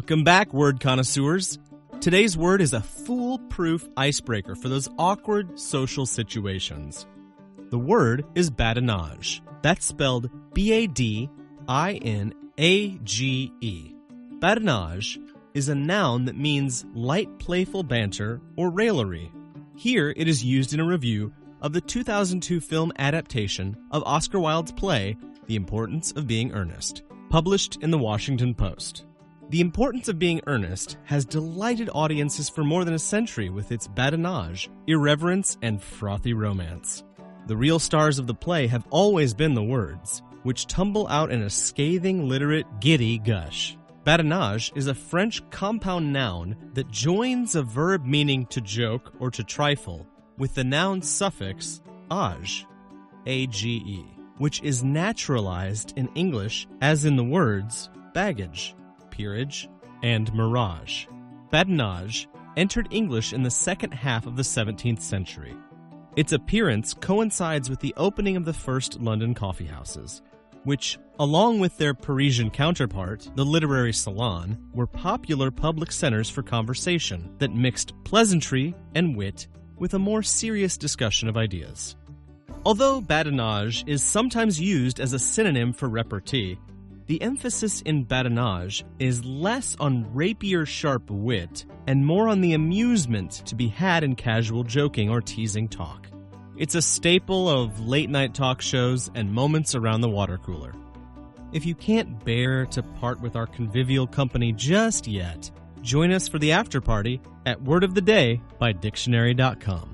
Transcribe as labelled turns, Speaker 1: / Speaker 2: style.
Speaker 1: Welcome back, word connoisseurs. Today's word is a foolproof icebreaker for those awkward social situations. The word is badinage. That's spelled B A D I N A G E. Badinage is a noun that means light playful banter or raillery. Here it is used in a review of the 2002 film adaptation of Oscar Wilde's play, The Importance of Being Earnest, published in the Washington Post. The Importance of Being Earnest has delighted audiences for more than a century with its badinage, irreverence, and frothy romance. The real stars of the play have always been the words, which tumble out in a scathing, literate, giddy gush. Badinage is a French compound noun that joins a verb meaning to joke or to trifle with the noun suffix age, A-G-E, which is naturalized in English as in the words baggage, peerage, and mirage. Badinage entered English in the second half of the 17th century. Its appearance coincides with the opening of the first London coffeehouses, which, along with their Parisian counterpart, the Literary Salon, were popular public centers for conversation that mixed pleasantry and wit with a more serious discussion of ideas. Although badinage is sometimes used as a synonym for repartee, the emphasis in badinage is less on rapier sharp wit and more on the amusement to be had in casual joking or teasing talk. It's a staple of late night talk shows and moments around the water cooler. If you can't bear to part with our convivial company just yet, join us for the after party at Word of the Day by Dictionary.com.